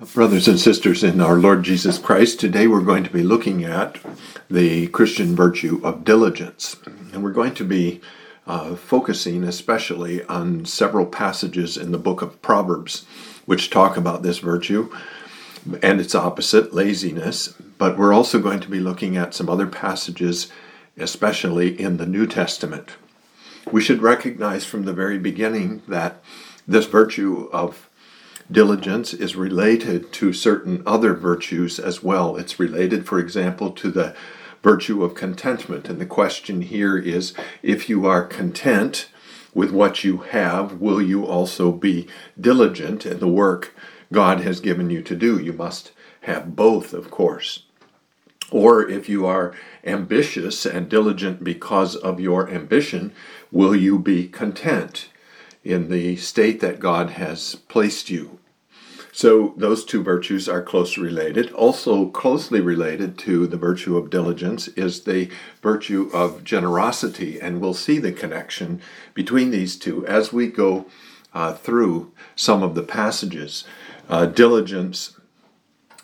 Brothers and sisters in our Lord Jesus Christ, today we're going to be looking at the Christian virtue of diligence. And we're going to be uh, focusing especially on several passages in the book of Proverbs which talk about this virtue and its opposite, laziness. But we're also going to be looking at some other passages, especially in the New Testament. We should recognize from the very beginning that this virtue of diligence is related to certain other virtues as well. It's related, for example, to the virtue of contentment. And the question here is if you are content with what you have, will you also be diligent in the work God has given you to do? You must have both, of course. Or if you are ambitious and diligent because of your ambition, will you be content in the state that God has placed you? So those two virtues are closely related. Also, closely related to the virtue of diligence is the virtue of generosity, and we'll see the connection between these two as we go uh, through some of the passages. Uh, diligence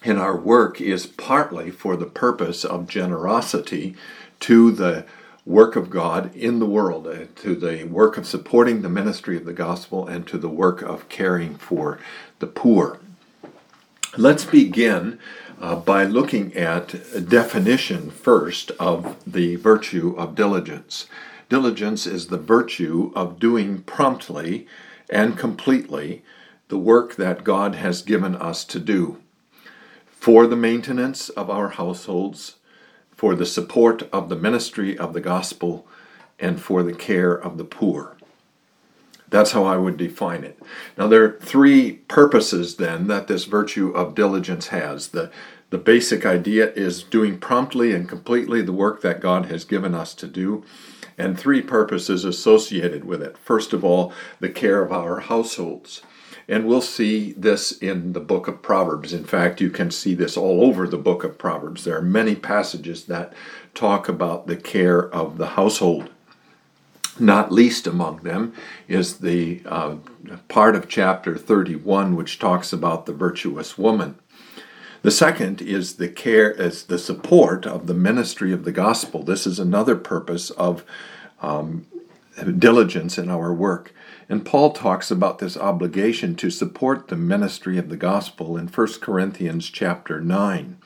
in our work is partly for the purpose of generosity to the work of God in the world, uh, to the work of supporting the ministry of the gospel, and to the work of caring for the poor. Let's begin uh, by looking at a definition first of the virtue of diligence. Diligence is the virtue of doing promptly and completely the work that God has given us to do for the maintenance of our households, for the support of the ministry of the gospel, and for the care of the poor. That's how I would define it. Now, there are three purposes then that this virtue of diligence has. The, the basic idea is doing promptly and completely the work that God has given us to do, and three purposes associated with it. First of all, the care of our households. And we'll see this in the book of Proverbs. In fact, you can see this all over the book of Proverbs. There are many passages that talk about the care of the household. Not least among them is the uh, part of chapter 31 which talks about the virtuous woman. The second is the care as the support of the ministry of the gospel. This is another purpose of um, diligence in our work. And Paul talks about this obligation to support the ministry of the gospel in 1 Corinthians chapter 9.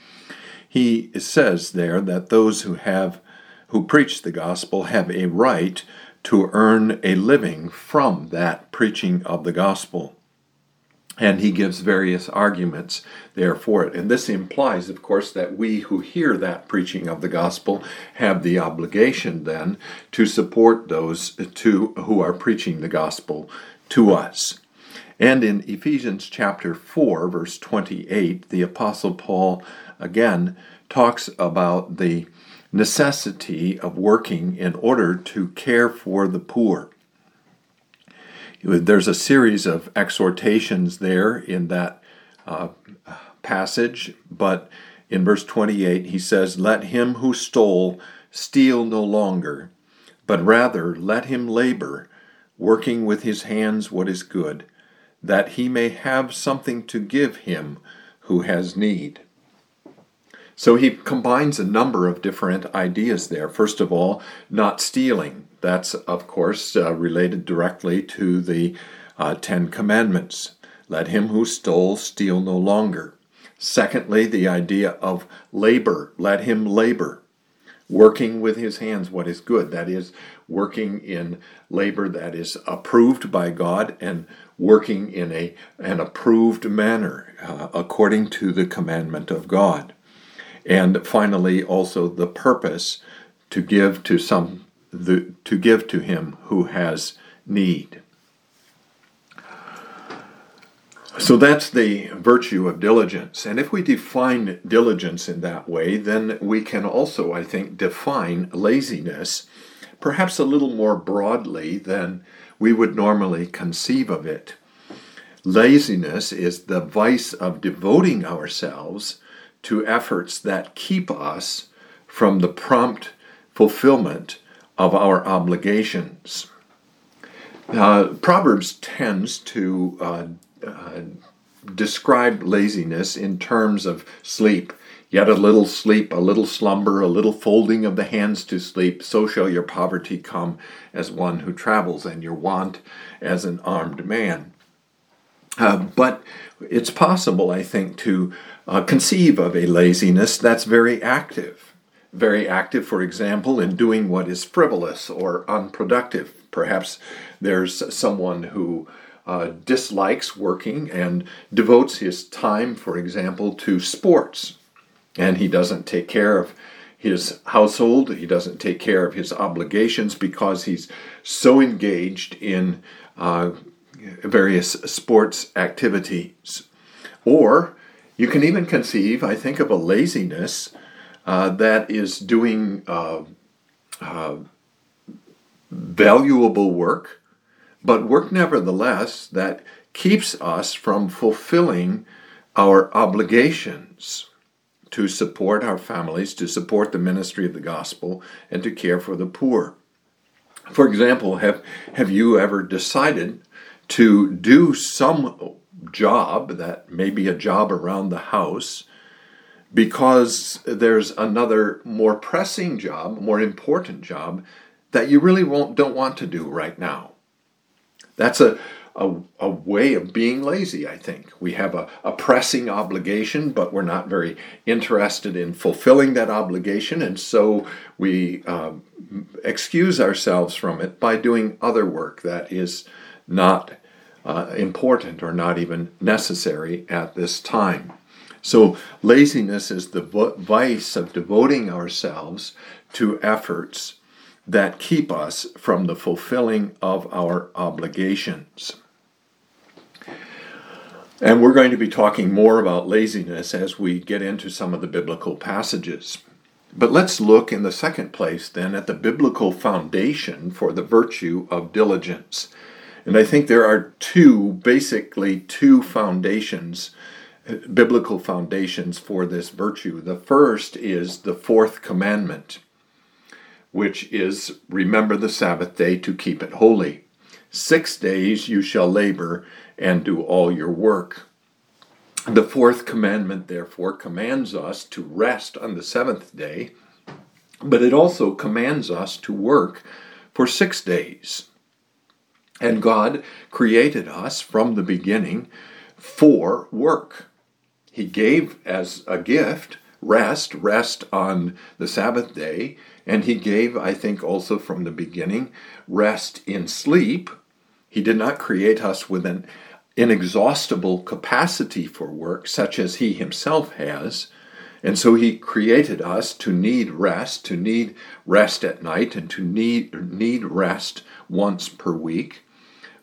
He says there that those who have who preach the gospel have a right to earn a living from that preaching of the gospel. And he gives various arguments there for it. And this implies, of course, that we who hear that preaching of the gospel have the obligation then to support those to, who are preaching the gospel to us. And in Ephesians chapter 4, verse 28, the Apostle Paul again talks about the necessity of working in order to care for the poor. There's a series of exhortations there in that uh, passage, but in verse 28 he says, Let him who stole steal no longer, but rather let him labor, working with his hands what is good, that he may have something to give him who has need. So he combines a number of different ideas there. First of all, not stealing. That's, of course, uh, related directly to the uh, Ten Commandments. Let him who stole steal no longer. Secondly, the idea of labor. Let him labor. Working with his hands what is good. That is, working in labor that is approved by God and working in a, an approved manner uh, according to the commandment of God. And finally, also the purpose to give to some the, to give to him who has need. So that's the virtue of diligence. And if we define diligence in that way, then we can also, I think, define laziness perhaps a little more broadly than we would normally conceive of it. Laziness is the vice of devoting ourselves to efforts that keep us from the prompt fulfillment of our obligations. Uh, Proverbs tends to uh, uh, describe laziness in terms of sleep. Yet a little sleep, a little slumber, a little folding of the hands to sleep, so shall your poverty come as one who travels, and your want as an armed man. Uh, but it's possible, I think, to uh, conceive of a laziness that's very active. Very active, for example, in doing what is frivolous or unproductive. Perhaps there's someone who uh, dislikes working and devotes his time, for example, to sports. And he doesn't take care of his household, he doesn't take care of his obligations because he's so engaged in uh, various sports activities. Or you can even conceive, I think, of a laziness uh, that is doing uh, uh, valuable work, but work nevertheless that keeps us from fulfilling our obligations to support our families, to support the ministry of the gospel, and to care for the poor. For example, have, have you ever decided to do some job that may be a job around the house because there's another more pressing job, more important job that you really won't, don't want to do right now. That's a, a, a way of being lazy, I think. We have a, a pressing obligation, but we're not very interested in fulfilling that obligation, and so we uh, excuse ourselves from it by doing other work that is not uh, important or not even necessary at this time. So, laziness is the vice of devoting ourselves to efforts that keep us from the fulfilling of our obligations. And we're going to be talking more about laziness as we get into some of the biblical passages. But let's look in the second place then at the biblical foundation for the virtue of diligence. And I think there are two, basically, two foundations, biblical foundations for this virtue. The first is the fourth commandment, which is remember the Sabbath day to keep it holy. Six days you shall labor and do all your work. The fourth commandment, therefore, commands us to rest on the seventh day, but it also commands us to work for six days. And God created us from the beginning for work. He gave as a gift rest, rest on the Sabbath day, and He gave, I think, also from the beginning, rest in sleep. He did not create us with an inexhaustible capacity for work, such as He Himself has. And so He created us to need rest, to need rest at night, and to need, need rest once per week.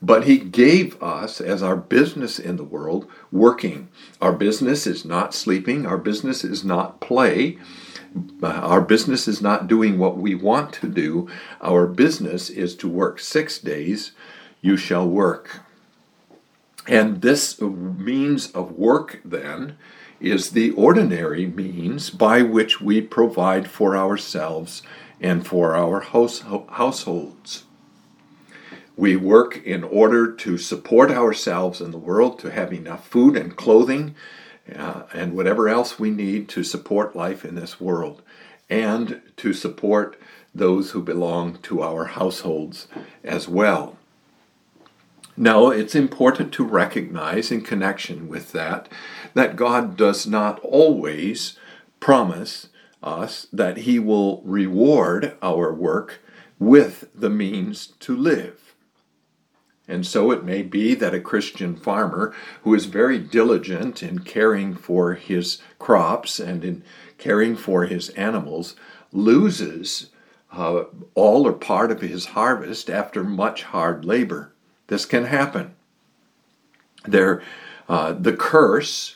But he gave us, as our business in the world, working. Our business is not sleeping, our business is not play. Uh, our business is not doing what we want to do. Our business is to work six days. You shall work. And this means of work, then, is the ordinary means by which we provide for ourselves and for our house, households. We work in order to support ourselves in the world, to have enough food and clothing, uh, and whatever else we need to support life in this world, and to support those who belong to our households as well. Now, it's important to recognize in connection with that that God does not always promise us that He will reward our work with the means to live. And so it may be that a Christian farmer who is very diligent in caring for his crops and in caring for his animals loses uh, all or part of his harvest after much hard labor. This can happen. There, uh, the curse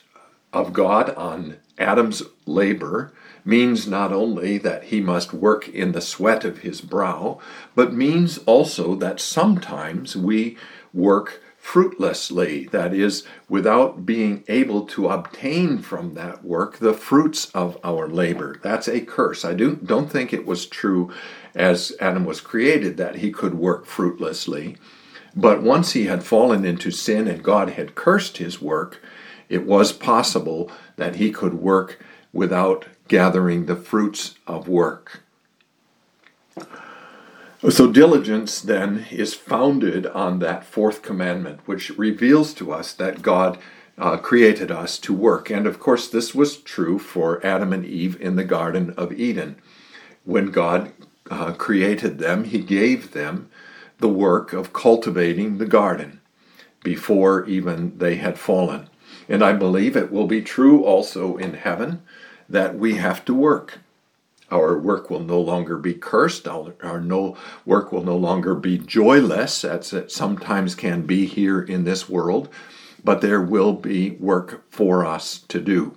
of God on Adam's labor means not only that he must work in the sweat of his brow, but means also that sometimes we work fruitlessly, that is, without being able to obtain from that work the fruits of our labor. That's a curse. I do, don't think it was true as Adam was created that he could work fruitlessly. But once he had fallen into sin and God had cursed his work, it was possible that he could work without gathering the fruits of work. So, diligence then is founded on that fourth commandment, which reveals to us that God uh, created us to work. And of course, this was true for Adam and Eve in the Garden of Eden. When God uh, created them, He gave them the work of cultivating the garden before even they had fallen. And I believe it will be true also in heaven that we have to work. Our work will no longer be cursed. Our, no work will no longer be joyless, as it sometimes can be here in this world, but there will be work for us to do.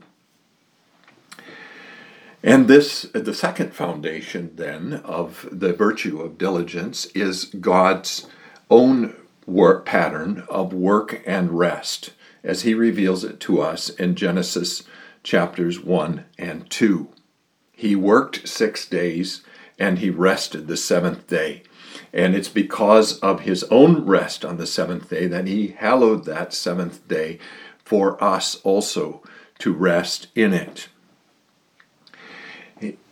And this, the second foundation then of the virtue of diligence is God's own work pattern of work and rest, as He reveals it to us in Genesis chapters 1 and 2. He worked six days and he rested the seventh day. And it's because of his own rest on the seventh day that he hallowed that seventh day for us also to rest in it.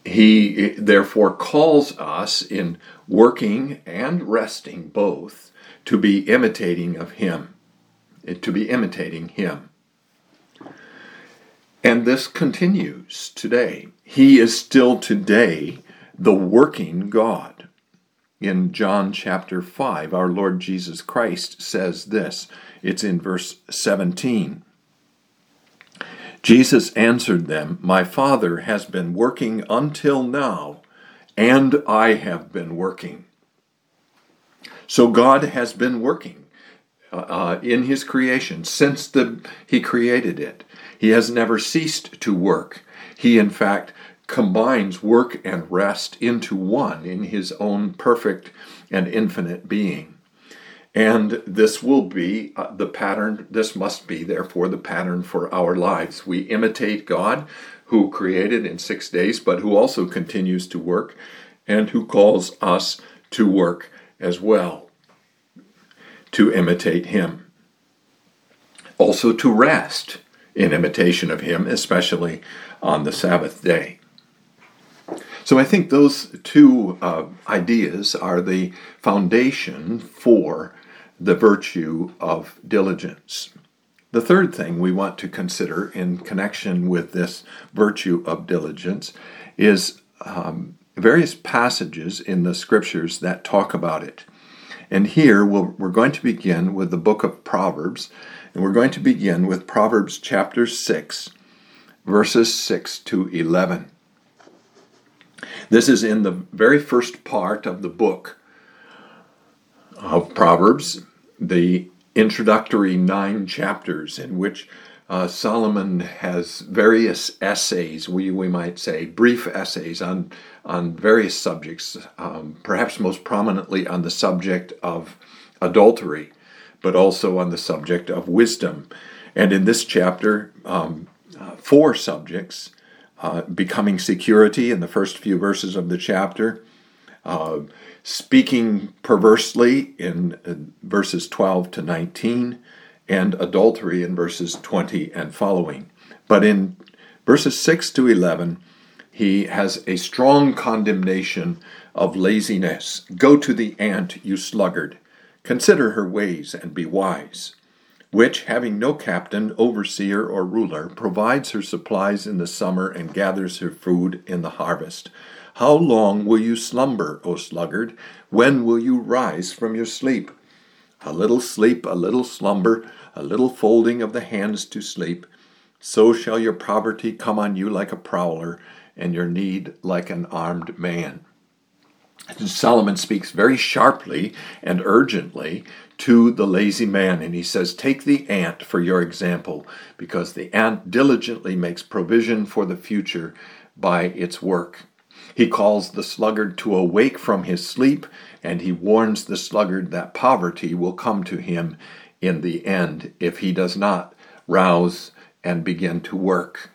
He therefore calls us in working and resting both to be imitating of him, to be imitating him. And this continues today. He is still today the working God. In John chapter 5, our Lord Jesus Christ says this. It's in verse 17. Jesus answered them, My Father has been working until now, and I have been working. So God has been working uh, uh in His creation since the, He created it. He has never ceased to work. He, in fact, combines work and rest into one in his own perfect and infinite being. And this will be uh, the pattern, this must be, therefore, the pattern for our lives. We imitate God, who created in six days, but who also continues to work and who calls us to work as well, to imitate Him. Also to rest in imitation of him, especially on the Sabbath day. So I think those two uh, ideas are the foundation for the virtue of diligence. The third thing we want to consider in connection with this virtue of diligence is um, various passages in the scriptures that talk about it. And here we we are going to begin with the book of Proverbs, and we're going to begin with Proverbs chapter 6, verses 6 to 11. This is in the very first part of the book of Proverbs, the introductory nine chapters in which uh, Solomon has various essays, we, we might say, brief essays on, on various subjects, um, perhaps most prominently on the subject of adultery but also on the subject of wisdom. And in this chapter, um, uh, four subjects uh, becoming security in the first few verses of the chapter, uh, speaking perversely in uh, verses 12 to 19, and adultery in verses 20 and following. But in verses 6 to 11, he has a strong condemnation of laziness. Go to the ant, you sluggard. Consider her ways and be wise, which, having no captain, overseer, or ruler, provides her supplies in the summer and gathers her food in the harvest. How long will you slumber, O sluggard? When will you rise from your sleep? A little sleep, a little slumber, a little folding of the hands to sleep. So shall your poverty come on you like a prowler, and your need like an armed man. Solomon speaks very sharply and urgently to the lazy man, and he says, Take the ant for your example, because the ant diligently makes provision for the future by its work. He calls the sluggard to awake from his sleep, and he warns the sluggard that poverty will come to him in the end if he does not rouse and begin to work.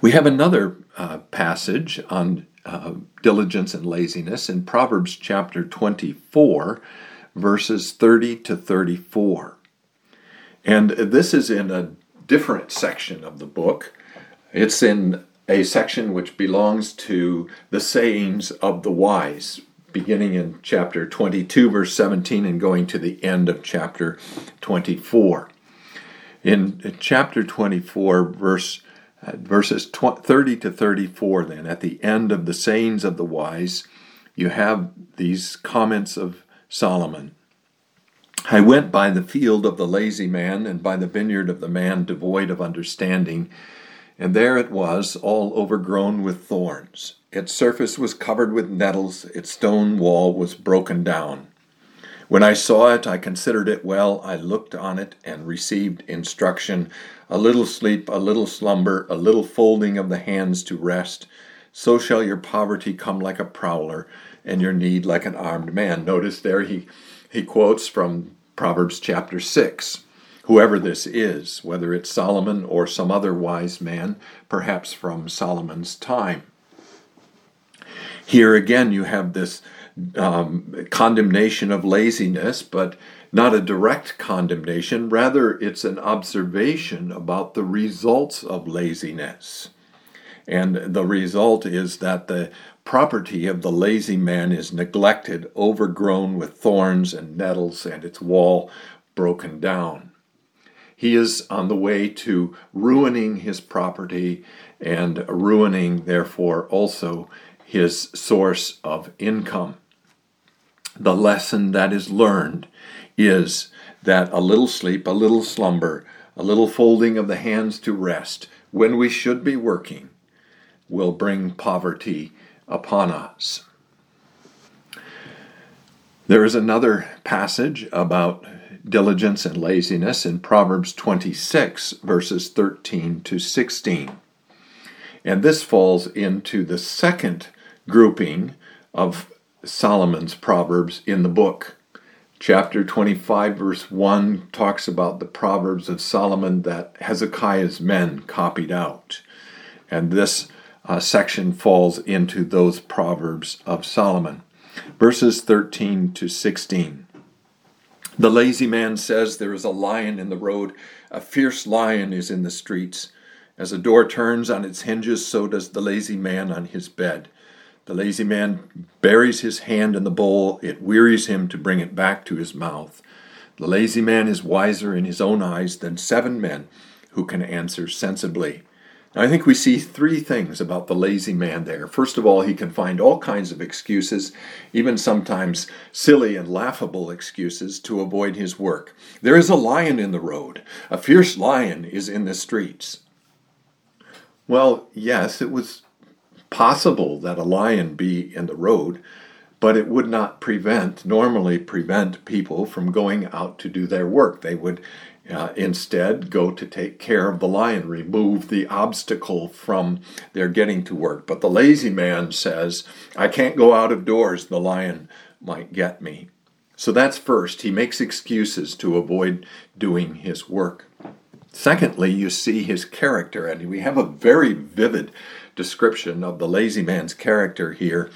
We have another uh, passage on uh, diligence and laziness in Proverbs chapter 24, verses 30 to 34. And this is in a different section of the book. It's in a section which belongs to the sayings of the wise, beginning in chapter 22, verse 17, and going to the end of chapter 24. In chapter 24, verse Uh, verses 30 to 34, then, at the end of the sayings of the wise, you have these comments of Solomon. I went by the field of the lazy man and by the vineyard of the man devoid of understanding, and there it was, all overgrown with thorns. Its surface was covered with nettles, its stone wall was broken down. When I saw it, I considered it well. I looked on it and received instruction. A little sleep, a little slumber, a little folding of the hands to rest. So shall your poverty come like a prowler, and your need like an armed man. Notice there he he quotes from Proverbs chapter 6. Whoever this is, whether it's Solomon or some other wise man, perhaps from Solomon's time. Here again, you have this um, condemnation of laziness, but not a direct condemnation. Rather, it's an observation about the results of laziness. And the result is that the property of the lazy man is neglected, overgrown with thorns and nettles, and its wall broken down. He is on the way to ruining his property and ruining, therefore, also his source of income. The lesson that is learned is that a little sleep, a little slumber, a little folding of the hands to rest, when we should be working, will bring poverty upon us. There is another passage about diligence and laziness in Proverbs 26, verses 13 to 16. And this falls into the second grouping of Solomon's Proverbs in the book. Chapter 25, verse 1 talks about the Proverbs of Solomon that Hezekiah's men copied out. And this uh, section falls into those Proverbs of Solomon. Verses 13 to 16. The lazy man says, There is a lion in the road, a fierce lion is in the streets. As a door turns on its hinges, so does the lazy man on his bed. The lazy man buries his hand in the bowl, it wearies him to bring it back to his mouth. The lazy man is wiser in his own eyes than seven men who can answer sensibly. I think we see three things about the lazy man there. First of all, he can find all kinds of excuses, even sometimes silly and laughable excuses, to avoid his work. There is a lion in the road. A fierce lion is in the streets. Well, yes, it was possible that a lion be in the road, but it would not prevent, normally prevent people from going out to do their work. They would uh, instead, go to take care of the lion, remove the obstacle from their getting to work. But the lazy man says, I can't go out of doors, the lion might get me. So that's first. He makes excuses to avoid doing his work. Secondly, you see his character, and we have a very vivid description of the lazy man's character here.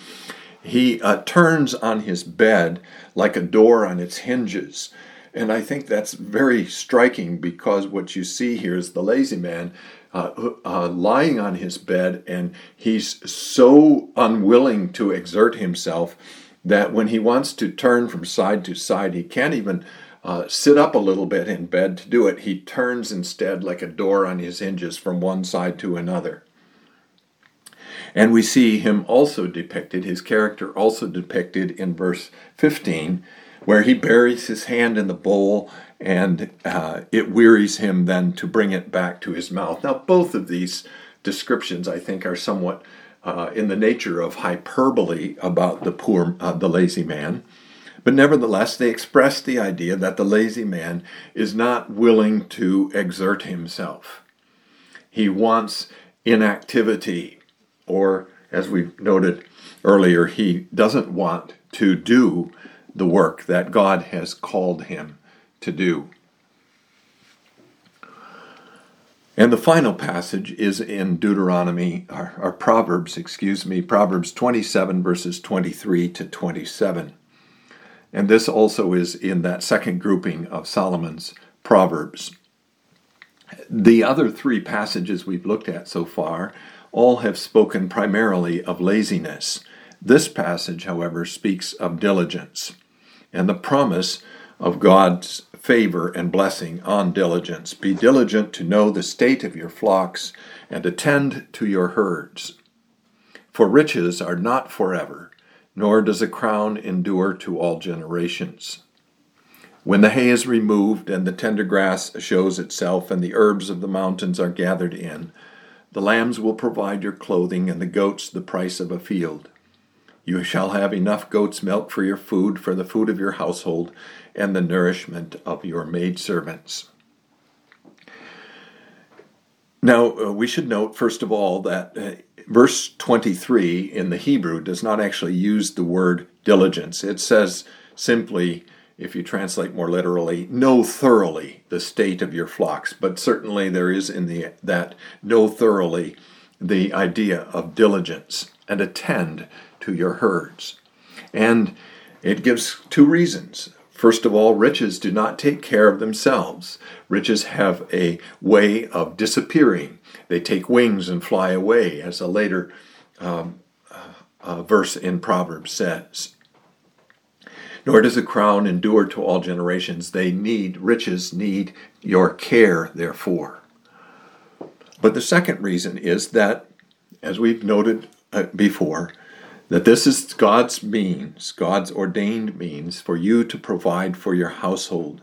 He uh, turns on his bed like a door on its hinges. And I think that's very striking because what you see here is the lazy man uh, uh, lying on his bed, and he's so unwilling to exert himself that when he wants to turn from side to side, he can't even uh, sit up a little bit in bed to do it. He turns instead like a door on his hinges from one side to another. And we see him also depicted, his character also depicted in verse 15 where he buries his hand in the bowl and uh, it wearies him then to bring it back to his mouth. Now, both of these descriptions, I think, are somewhat uh, in the nature of hyperbole about the poor, uh, the lazy man. But nevertheless, they express the idea that the lazy man is not willing to exert himself. He wants inactivity, or as we noted earlier, he doesn't want to do the work that God has called him to do. And the final passage is in Deuteronomy, or, or, Proverbs, excuse me, Proverbs 27, verses 23 to 27. And this also is in that second grouping of Solomon's Proverbs. The other three passages we've looked at so far all have spoken primarily of laziness. This passage, however, speaks of diligence and the promise of God's favor and blessing on diligence. Be diligent to know the state of your flocks and attend to your herds. For riches are not forever, nor does a crown endure to all generations. When the hay is removed and the tender grass shows itself and the herbs of the mountains are gathered in, the lambs will provide your clothing and the goats the price of a field. You shall have enough goat's milk for your food, for the food of your household, and the nourishment of your maidservants. Now, uh, we should note, first of all, that uh, verse 23 in the Hebrew does not actually use the word diligence. It says simply, if you translate more literally, know thoroughly the state of your flocks. But certainly there is in the that know thoroughly the idea of diligence and attend to your herds. And it gives two reasons. First of all, riches do not take care of themselves. Riches have a way of disappearing. They take wings and fly away, as a later um, uh, verse in Proverbs says. Nor does a crown endure to all generations. They need, riches need your care, therefore. But the second reason is that, as we've noted uh, before, that this is God's means, God's ordained means for you to provide for your household.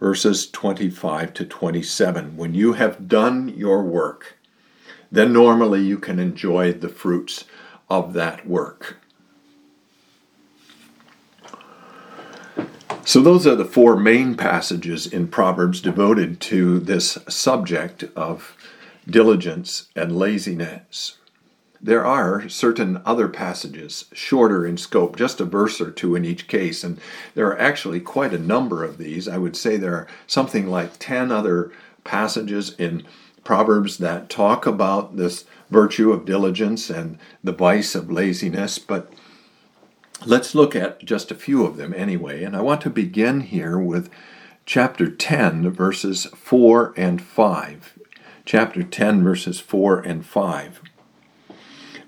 Verses 25 to 27. When you have done your work, then normally you can enjoy the fruits of that work. So, those are the four main passages in Proverbs devoted to this subject of diligence and laziness. There are certain other passages, shorter in scope, just a verse or two in each case, and there are actually quite a number of these. I would say there are something like 10 other passages in Proverbs that talk about this virtue of diligence and the vice of laziness, but let's look at just a few of them anyway. And I want to begin here with chapter 10, verses 4 and 5. Chapter 10, verses 4 and 5.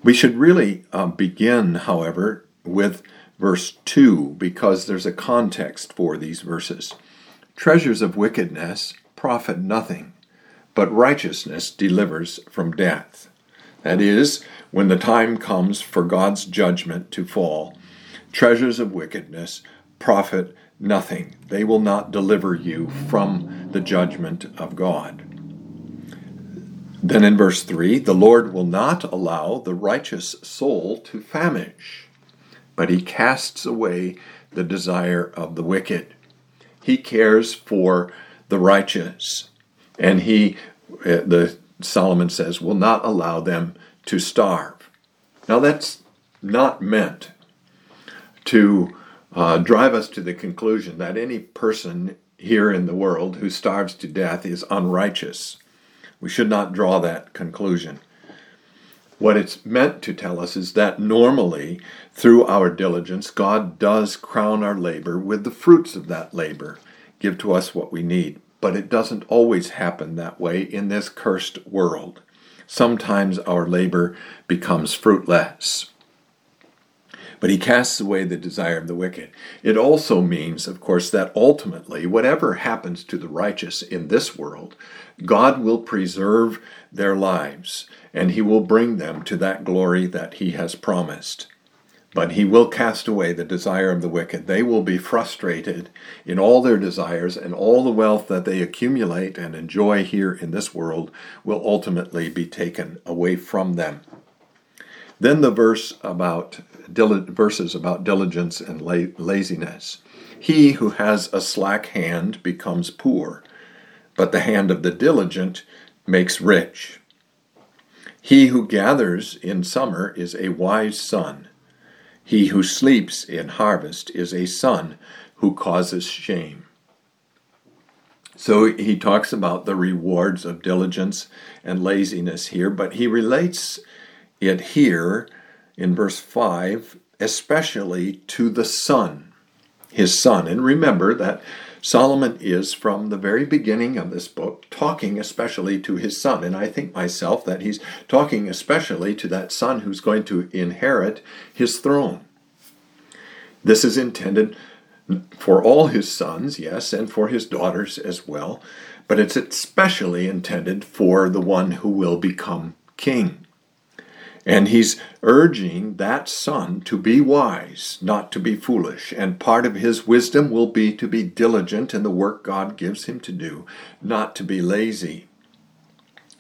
We should really uh, begin, however, with verse 2 because there's a context for these verses. Treasures of wickedness profit nothing, but righteousness delivers from death. That is, when the time comes for God's judgment to fall, treasures of wickedness profit nothing. They will not deliver you from the judgment of God. Then in verse 3, the Lord will not allow the righteous soul to famish, but he casts away the desire of the wicked. He cares for the righteous, and he, uh, the Solomon says, will not allow them to starve. Now that's not meant to uh, drive us to the conclusion that any person here in the world who starves to death is unrighteous. We should not draw that conclusion. What it's meant to tell us is that normally, through our diligence, God does crown our labor with the fruits of that labor, give to us what we need. But it doesn't always happen that way in this cursed world. Sometimes our labor becomes fruitless but he casts away the desire of the wicked. It also means, of course, that ultimately, whatever happens to the righteous in this world, God will preserve their lives and he will bring them to that glory that he has promised. But he will cast away the desire of the wicked. They will be frustrated in all their desires, and all the wealth that they accumulate and enjoy here in this world will ultimately be taken away from them. Then the verse about verses about diligence and laziness. He who has a slack hand becomes poor, but the hand of the diligent makes rich. He who gathers in summer is a wise son. He who sleeps in harvest is a son who causes shame. So he talks about the rewards of diligence and laziness here, but he relates it here in verse 5 especially to the son, his son. And remember that Solomon is, from the very beginning of this book, talking especially to his son. And I think myself that he's talking especially to that son who's going to inherit his throne. This is intended for all his sons, yes, and for his daughters as well, but it's especially intended for the one who will become king. And he's urging that son to be wise, not to be foolish. And part of his wisdom will be to be diligent in the work God gives him to do, not to be lazy.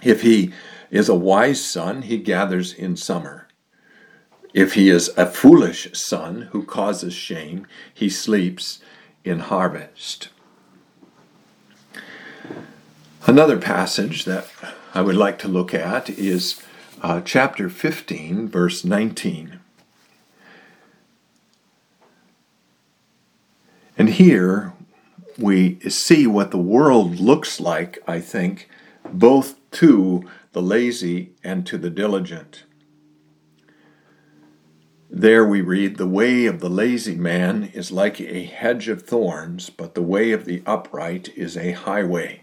If he is a wise son, he gathers in summer. If he is a foolish son who causes shame, he sleeps in harvest. Another passage that I would like to look at is uh, chapter 15, verse 19. And here we see what the world looks like, I think, both to the lazy and to the diligent. There we read, The way of the lazy man is like a hedge of thorns, but the way of the upright is a highway.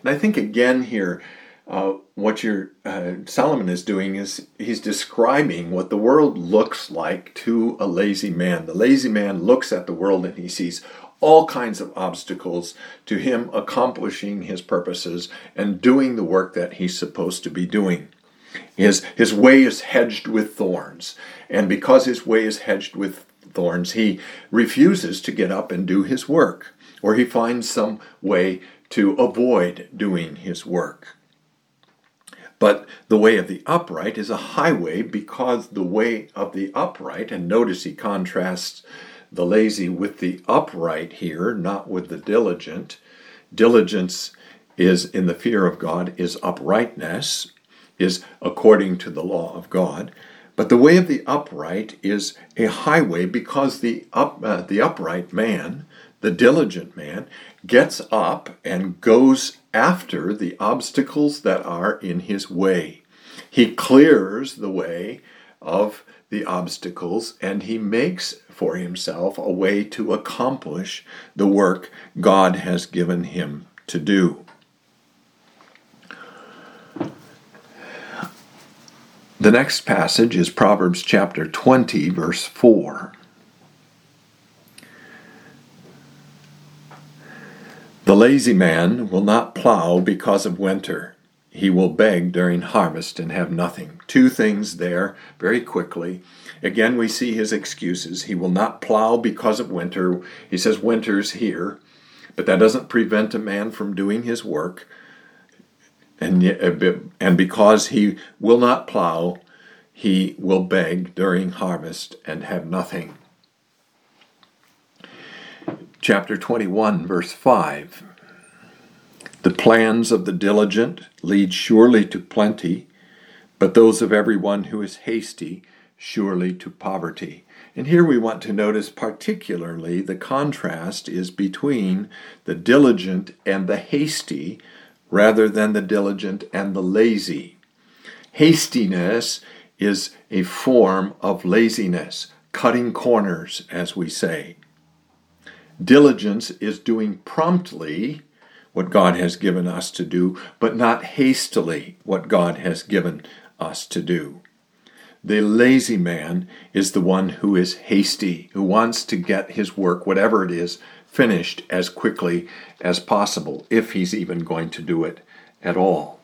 And I think again here, uh, what uh, Solomon is doing is he's describing what the world looks like to a lazy man. The lazy man looks at the world and he sees all kinds of obstacles to him accomplishing his purposes and doing the work that he's supposed to be doing. His, his way is hedged with thorns, and because his way is hedged with thorns, he refuses to get up and do his work, or he finds some way to avoid doing his work. But the way of the upright is a highway because the way of the upright, and notice he contrasts the lazy with the upright here, not with the diligent. Diligence is in the fear of God, is uprightness, is according to the law of God. But the way of the upright is a highway because the, up, uh, the upright man, the diligent man, gets up and goes after the obstacles that are in his way. He clears the way of the obstacles and he makes for himself a way to accomplish the work God has given him to do. The next passage is Proverbs chapter 20, verse 4. The lazy man will not plow because of winter. He will beg during harvest and have nothing. Two things there very quickly. Again, we see his excuses. He will not plow because of winter. He says winter's here, but that doesn't prevent a man from doing his work. And, uh, and because he will not plow, he will beg during harvest and have nothing chapter 21, verse 5. The plans of the diligent lead surely to plenty, but those of everyone who is hasty surely to poverty. And here we want to notice particularly the contrast is between the diligent and the hasty rather than the diligent and the lazy. Hastiness is a form of laziness, cutting corners, as we say. Diligence is doing promptly what God has given us to do, but not hastily what God has given us to do. The lazy man is the one who is hasty, who wants to get his work, whatever it is, finished as quickly as possible, if he's even going to do it at all.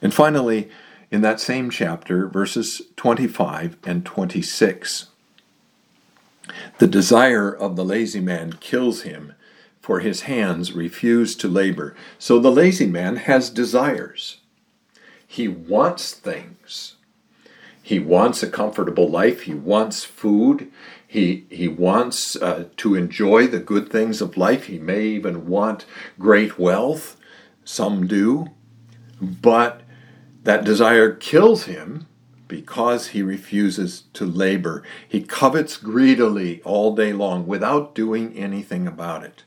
And finally, in that same chapter, verses 25 and 26. The desire of the lazy man kills him, for his hands refuse to labor. So the lazy man has desires. He wants things. He wants a comfortable life. He wants food. He, he wants uh, to enjoy the good things of life. He may even want great wealth. Some do. But that desire kills him because he refuses to labor. He covets greedily all day long without doing anything about it.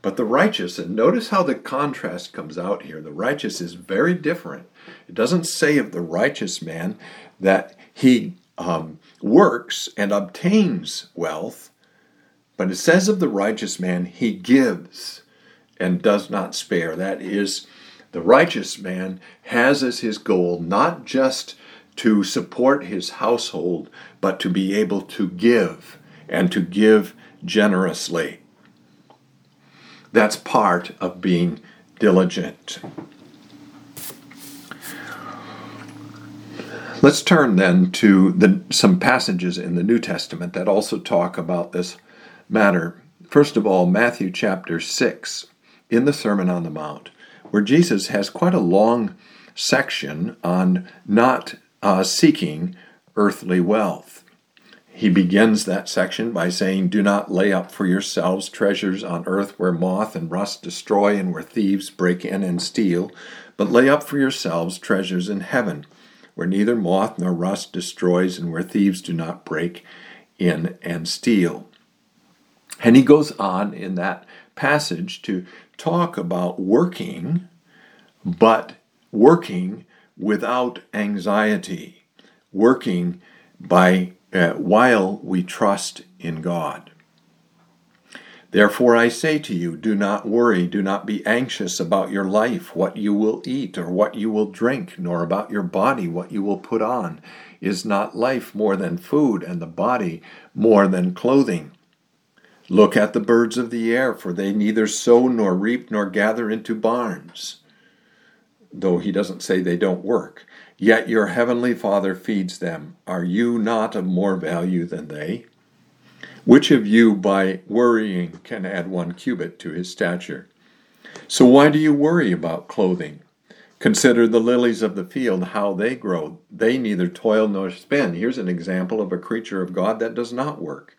But the righteous, and notice how the contrast comes out here. The righteous is very different. It doesn't say of the righteous man that he um, works and obtains wealth, But it says of the righteous man, he gives and does not spare. That is, the righteous man has as his goal not just to support his household, but to be able to give and to give generously. That's part of being diligent. Let's turn then to the, some passages in the New Testament that also talk about this matter. First of all, Matthew chapter 6 in the Sermon on the Mount, where Jesus has quite a long section on not uh, seeking earthly wealth. He begins that section by saying, Do not lay up for yourselves treasures on earth where moth and rust destroy and where thieves break in and steal, but lay up for yourselves treasures in heaven, where neither moth nor rust destroys and where thieves do not break in and steal. And he goes on in that passage to talk about working, but working without anxiety, working by uh, while we trust in God. Therefore, I say to you, do not worry, do not be anxious about your life, what you will eat or what you will drink, nor about your body, what you will put on. Is not life more than food, and the body more than clothing? Look at the birds of the air, for they neither sow nor reap nor gather into barns. Though he doesn't say they don't work. Yet your heavenly Father feeds them. Are you not of more value than they? Which of you, by worrying, can add one cubit to his stature? So why do you worry about clothing? Consider the lilies of the field, how they grow. They neither toil nor spin. Here's an example of a creature of God that does not work.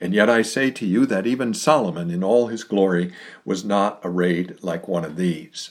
And yet I say to you that even Solomon in all his glory was not arrayed like one of these.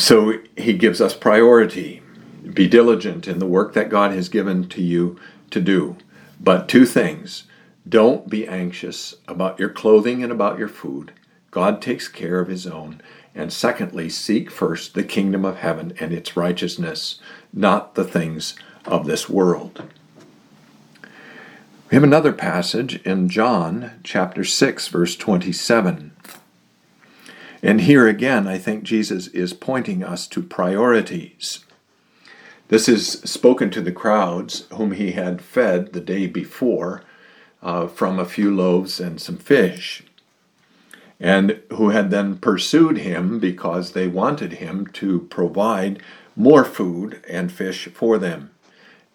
So he gives us priority. Be diligent in the work that God has given to you to do. But two things don't be anxious about your clothing and about your food. God takes care of his own. And secondly, seek first the kingdom of heaven and its righteousness, not the things of this world. We have another passage in John chapter 6, verse 27. And here again, I think Jesus is pointing us to priorities. This is spoken to the crowds whom he had fed the day before uh, from a few loaves and some fish, and who had then pursued him because they wanted him to provide more food and fish for them.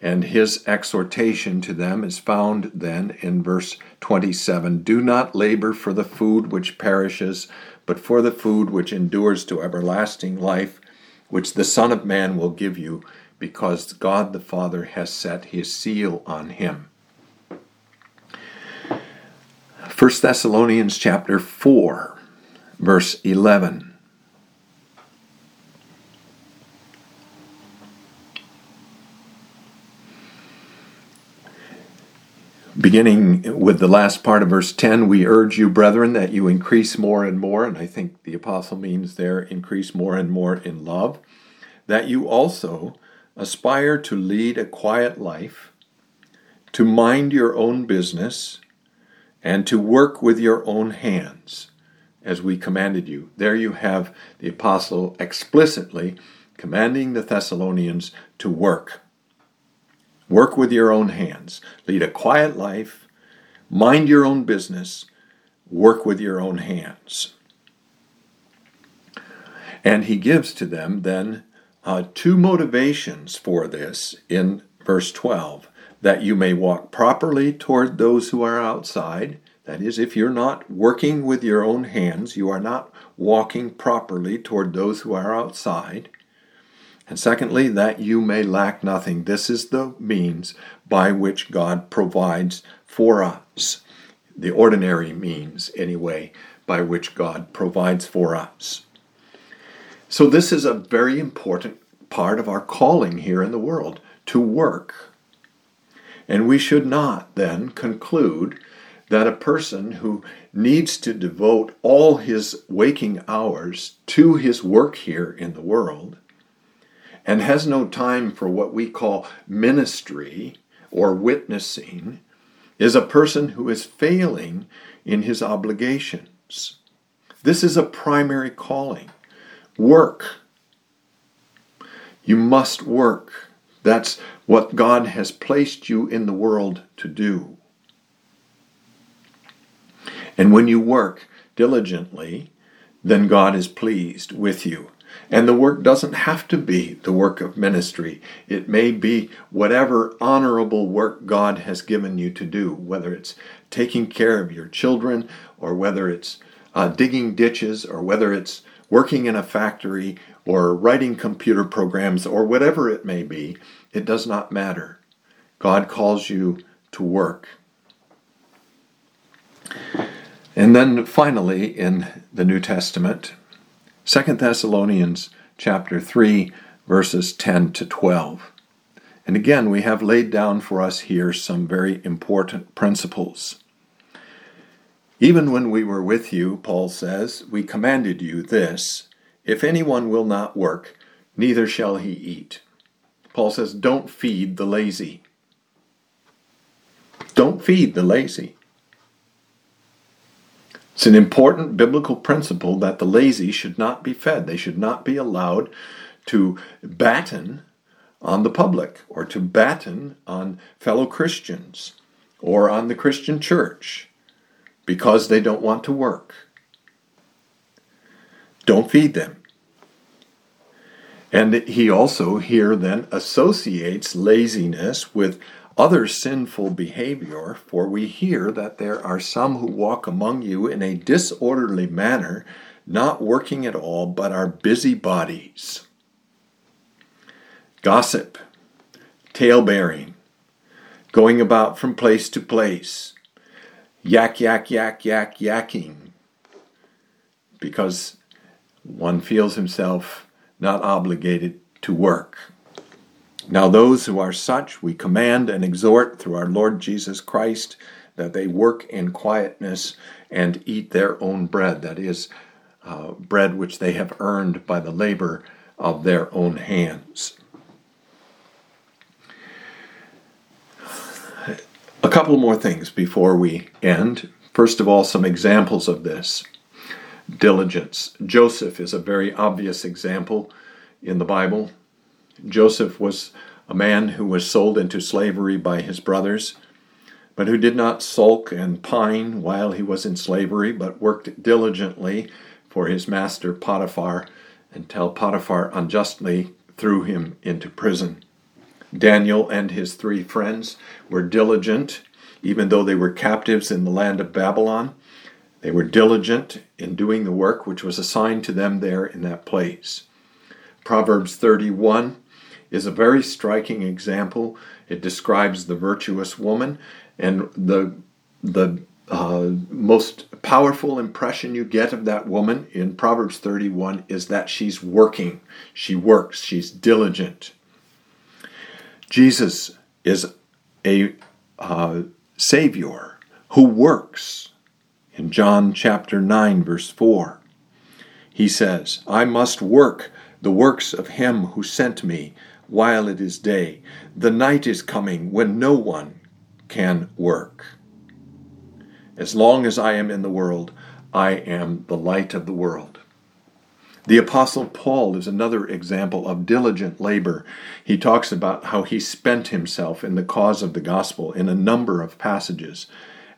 And his exhortation to them is found then in verse 27 Do not labor for the food which perishes, but for the food which endures to everlasting life, which the Son of Man will give you, because God the Father has set his seal on him. 1 Thessalonians chapter 4 verse 11 Beginning with the last part of verse 10, we urge you, brethren, that you increase more and more, and I think the apostle means there increase more and more in love, that you also aspire to lead a quiet life, to mind your own business, and to work with your own hands, as we commanded you. There you have the apostle explicitly commanding the Thessalonians to work Work with your own hands. Lead a quiet life. Mind your own business. Work with your own hands. And he gives to them then uh, two motivations for this in verse 12 that you may walk properly toward those who are outside. That is, if you're not working with your own hands, you are not walking properly toward those who are outside. And secondly, that you may lack nothing. This is the means by which God provides for us. The ordinary means, anyway, by which God provides for us. So, this is a very important part of our calling here in the world to work. And we should not then conclude that a person who needs to devote all his waking hours to his work here in the world and has no time for what we call ministry or witnessing is a person who is failing in his obligations. This is a primary calling. Work. You must work. That's what God has placed you in the world to do. And when you work diligently, then God is pleased with you. And the work doesn't have to be the work of ministry. It may be whatever honorable work God has given you to do, whether it's taking care of your children, or whether it's uh, digging ditches, or whether it's working in a factory, or writing computer programs, or whatever it may be. It does not matter. God calls you to work. And then finally, in the New Testament, 2 Thessalonians chapter 3, verses 10 to 12. And again, we have laid down for us here some very important principles. Even when we were with you, Paul says, we commanded you this if anyone will not work, neither shall he eat. Paul says, don't feed the lazy. Don't feed the lazy. It's an important biblical principle that the lazy should not be fed. They should not be allowed to batten on the public or to batten on fellow Christians or on the Christian church because they don't want to work. Don't feed them. And he also here then associates laziness with other sinful behavior, for we hear that there are some who walk among you in a disorderly manner, not working at all, but are busybodies. Gossip, tale-bearing, going about from place to place, yak, yak, yak, yak, yakking, because one feels himself not obligated to work. Now, those who are such, we command and exhort through our Lord Jesus Christ that they work in quietness and eat their own bread, that is, uh, bread which they have earned by the labor of their own hands. A couple more things before we end. First of all, some examples of this diligence. Joseph is a very obvious example in the Bible. Joseph was a man who was sold into slavery by his brothers, but who did not sulk and pine while he was in slavery, but worked diligently for his master Potiphar until Potiphar unjustly threw him into prison. Daniel and his three friends were diligent, even though they were captives in the land of Babylon. They were diligent in doing the work which was assigned to them there in that place. Proverbs 31 is a very striking example. It describes the virtuous woman, and the the uh, most powerful impression you get of that woman in Proverbs 31 is that she's working. She works. She's diligent. Jesus is a uh, Savior who works. In John chapter 9, verse 4, he says, I must work the works of him who sent me while it is day. The night is coming when no one can work. As long as I am in the world, I am the light of the world. The Apostle Paul is another example of diligent labor. He talks about how he spent himself in the cause of the gospel in a number of passages.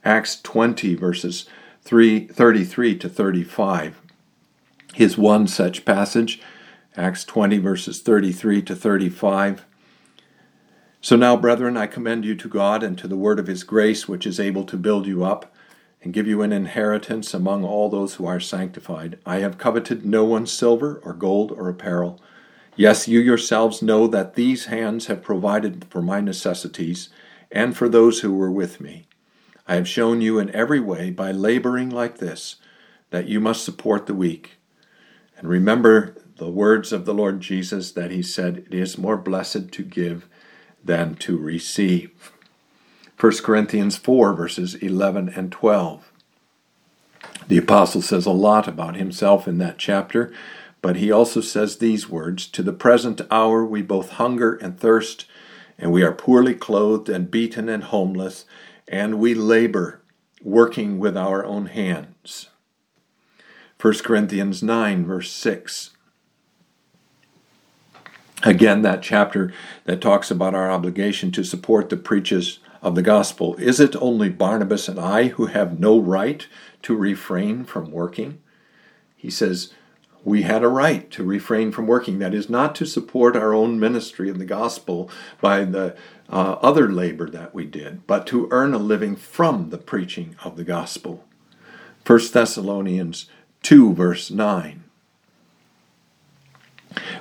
Acts 20, verses 3, 33 to 35 is one such passage. Acts 20, verses 33 to 35. So now, brethren, I commend you to God and to the word of his grace, which is able to build you up and give you an inheritance among all those who are sanctified. I have coveted no one's silver or gold or apparel. Yes, you yourselves know that these hands have provided for my necessities and for those who were with me. I have shown you in every way by laboring like this that you must support the weak. And remember the words of the Lord Jesus that he said, It is more blessed to give than to receive. 1 Corinthians 4, verses 11 and 12. The apostle says a lot about himself in that chapter, but he also says these words To the present hour we both hunger and thirst, and we are poorly clothed and beaten and homeless, and we labor, working with our own hands. 1 Corinthians 9, verse 6. Again, that chapter that talks about our obligation to support the preachers of the gospel. Is it only Barnabas and I who have no right to refrain from working? He says, we had a right to refrain from working. That is not to support our own ministry of the gospel by the uh, other labor that we did, but to earn a living from the preaching of the gospel. 1 Thessalonians 2, verse 9.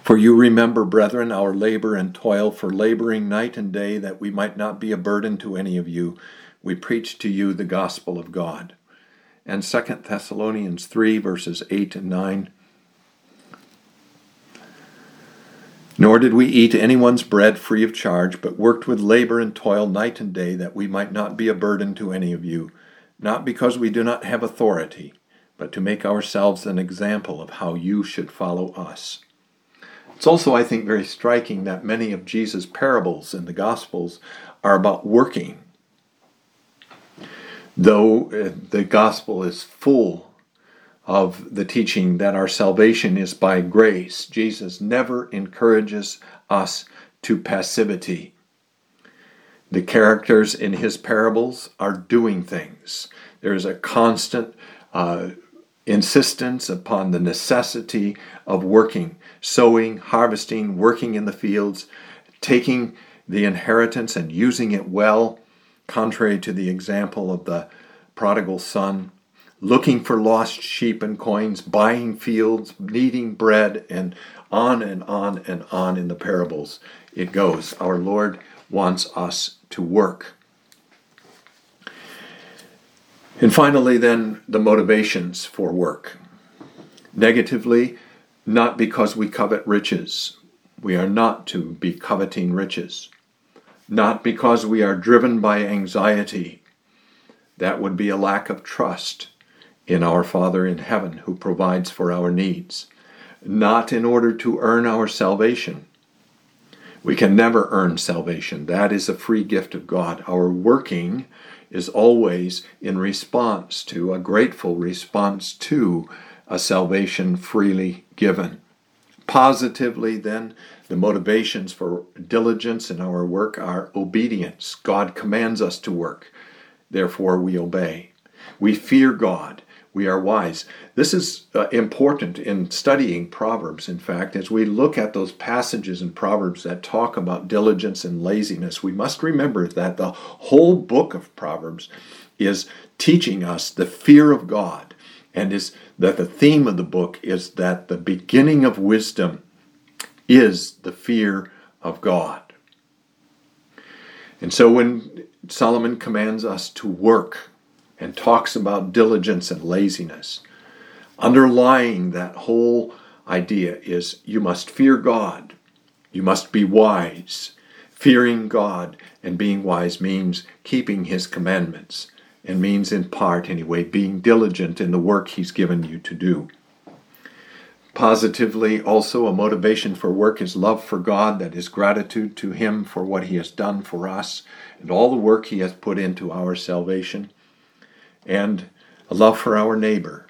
For you remember, brethren, our labor and toil for laboring night and day, that we might not be a burden to any of you. We preach to you the gospel of God. And 2 Thessalonians 3, verses 8 and 9. Nor did we eat anyone's bread free of charge, but worked with labor and toil night and day, that we might not be a burden to any of you, not because we do not have authority, but to make ourselves an example of how you should follow us. It's also, I think, very striking that many of Jesus' parables in the Gospels are about working. Though uh, the Gospel is full of the teaching that our salvation is by grace, Jesus never encourages us to passivity. The characters in his parables are doing things. There is a constant uh, insistence upon the necessity of working, sowing, harvesting, working in the fields, taking the inheritance and using it well, contrary to the example of the prodigal son, looking for lost sheep and coins, buying fields, needing bread, and on and on and on in the parables it goes. Our Lord wants us to work. And finally, then, the motivations for work. Negatively, not because we covet riches. We are not to be coveting riches. Not because we are driven by anxiety. That would be a lack of trust in our Father in heaven who provides for our needs. Not in order to earn our salvation. We can never earn salvation. That is a free gift of God. Our working is always in response to, a grateful response to, a salvation freely given. Positively, then, the motivations for diligence in our work are obedience. God commands us to work, therefore, we obey. We fear God we are wise. This is uh, important in studying Proverbs, in fact. As we look at those passages in Proverbs that talk about diligence and laziness, we must remember that the whole book of Proverbs is teaching us the fear of God, and is that the theme of the book is that the beginning of wisdom is the fear of God. And so when Solomon commands us to work, and talks about diligence and laziness. Underlying that whole idea is you must fear God, you must be wise. Fearing God and being wise means keeping His commandments, and means, in part anyway, being diligent in the work He's given you to do. Positively, also, a motivation for work is love for God, that is gratitude to Him for what He has done for us and all the work He has put into our salvation and a love for our neighbor.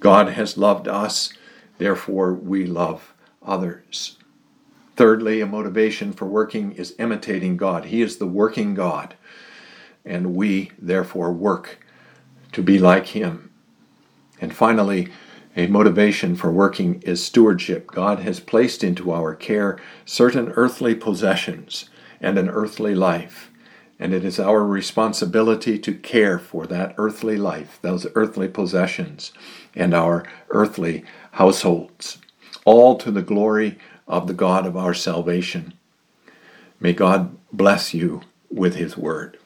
God has loved us, therefore we love others. Thirdly, a motivation for working is imitating God. He is the working God, and we therefore work to be like Him. And finally, a motivation for working is stewardship. God has placed into our care certain earthly possessions and an earthly life and it is our responsibility to care for that earthly life, those earthly possessions, and our earthly households, all to the glory of the God of our salvation. May God bless you with his word.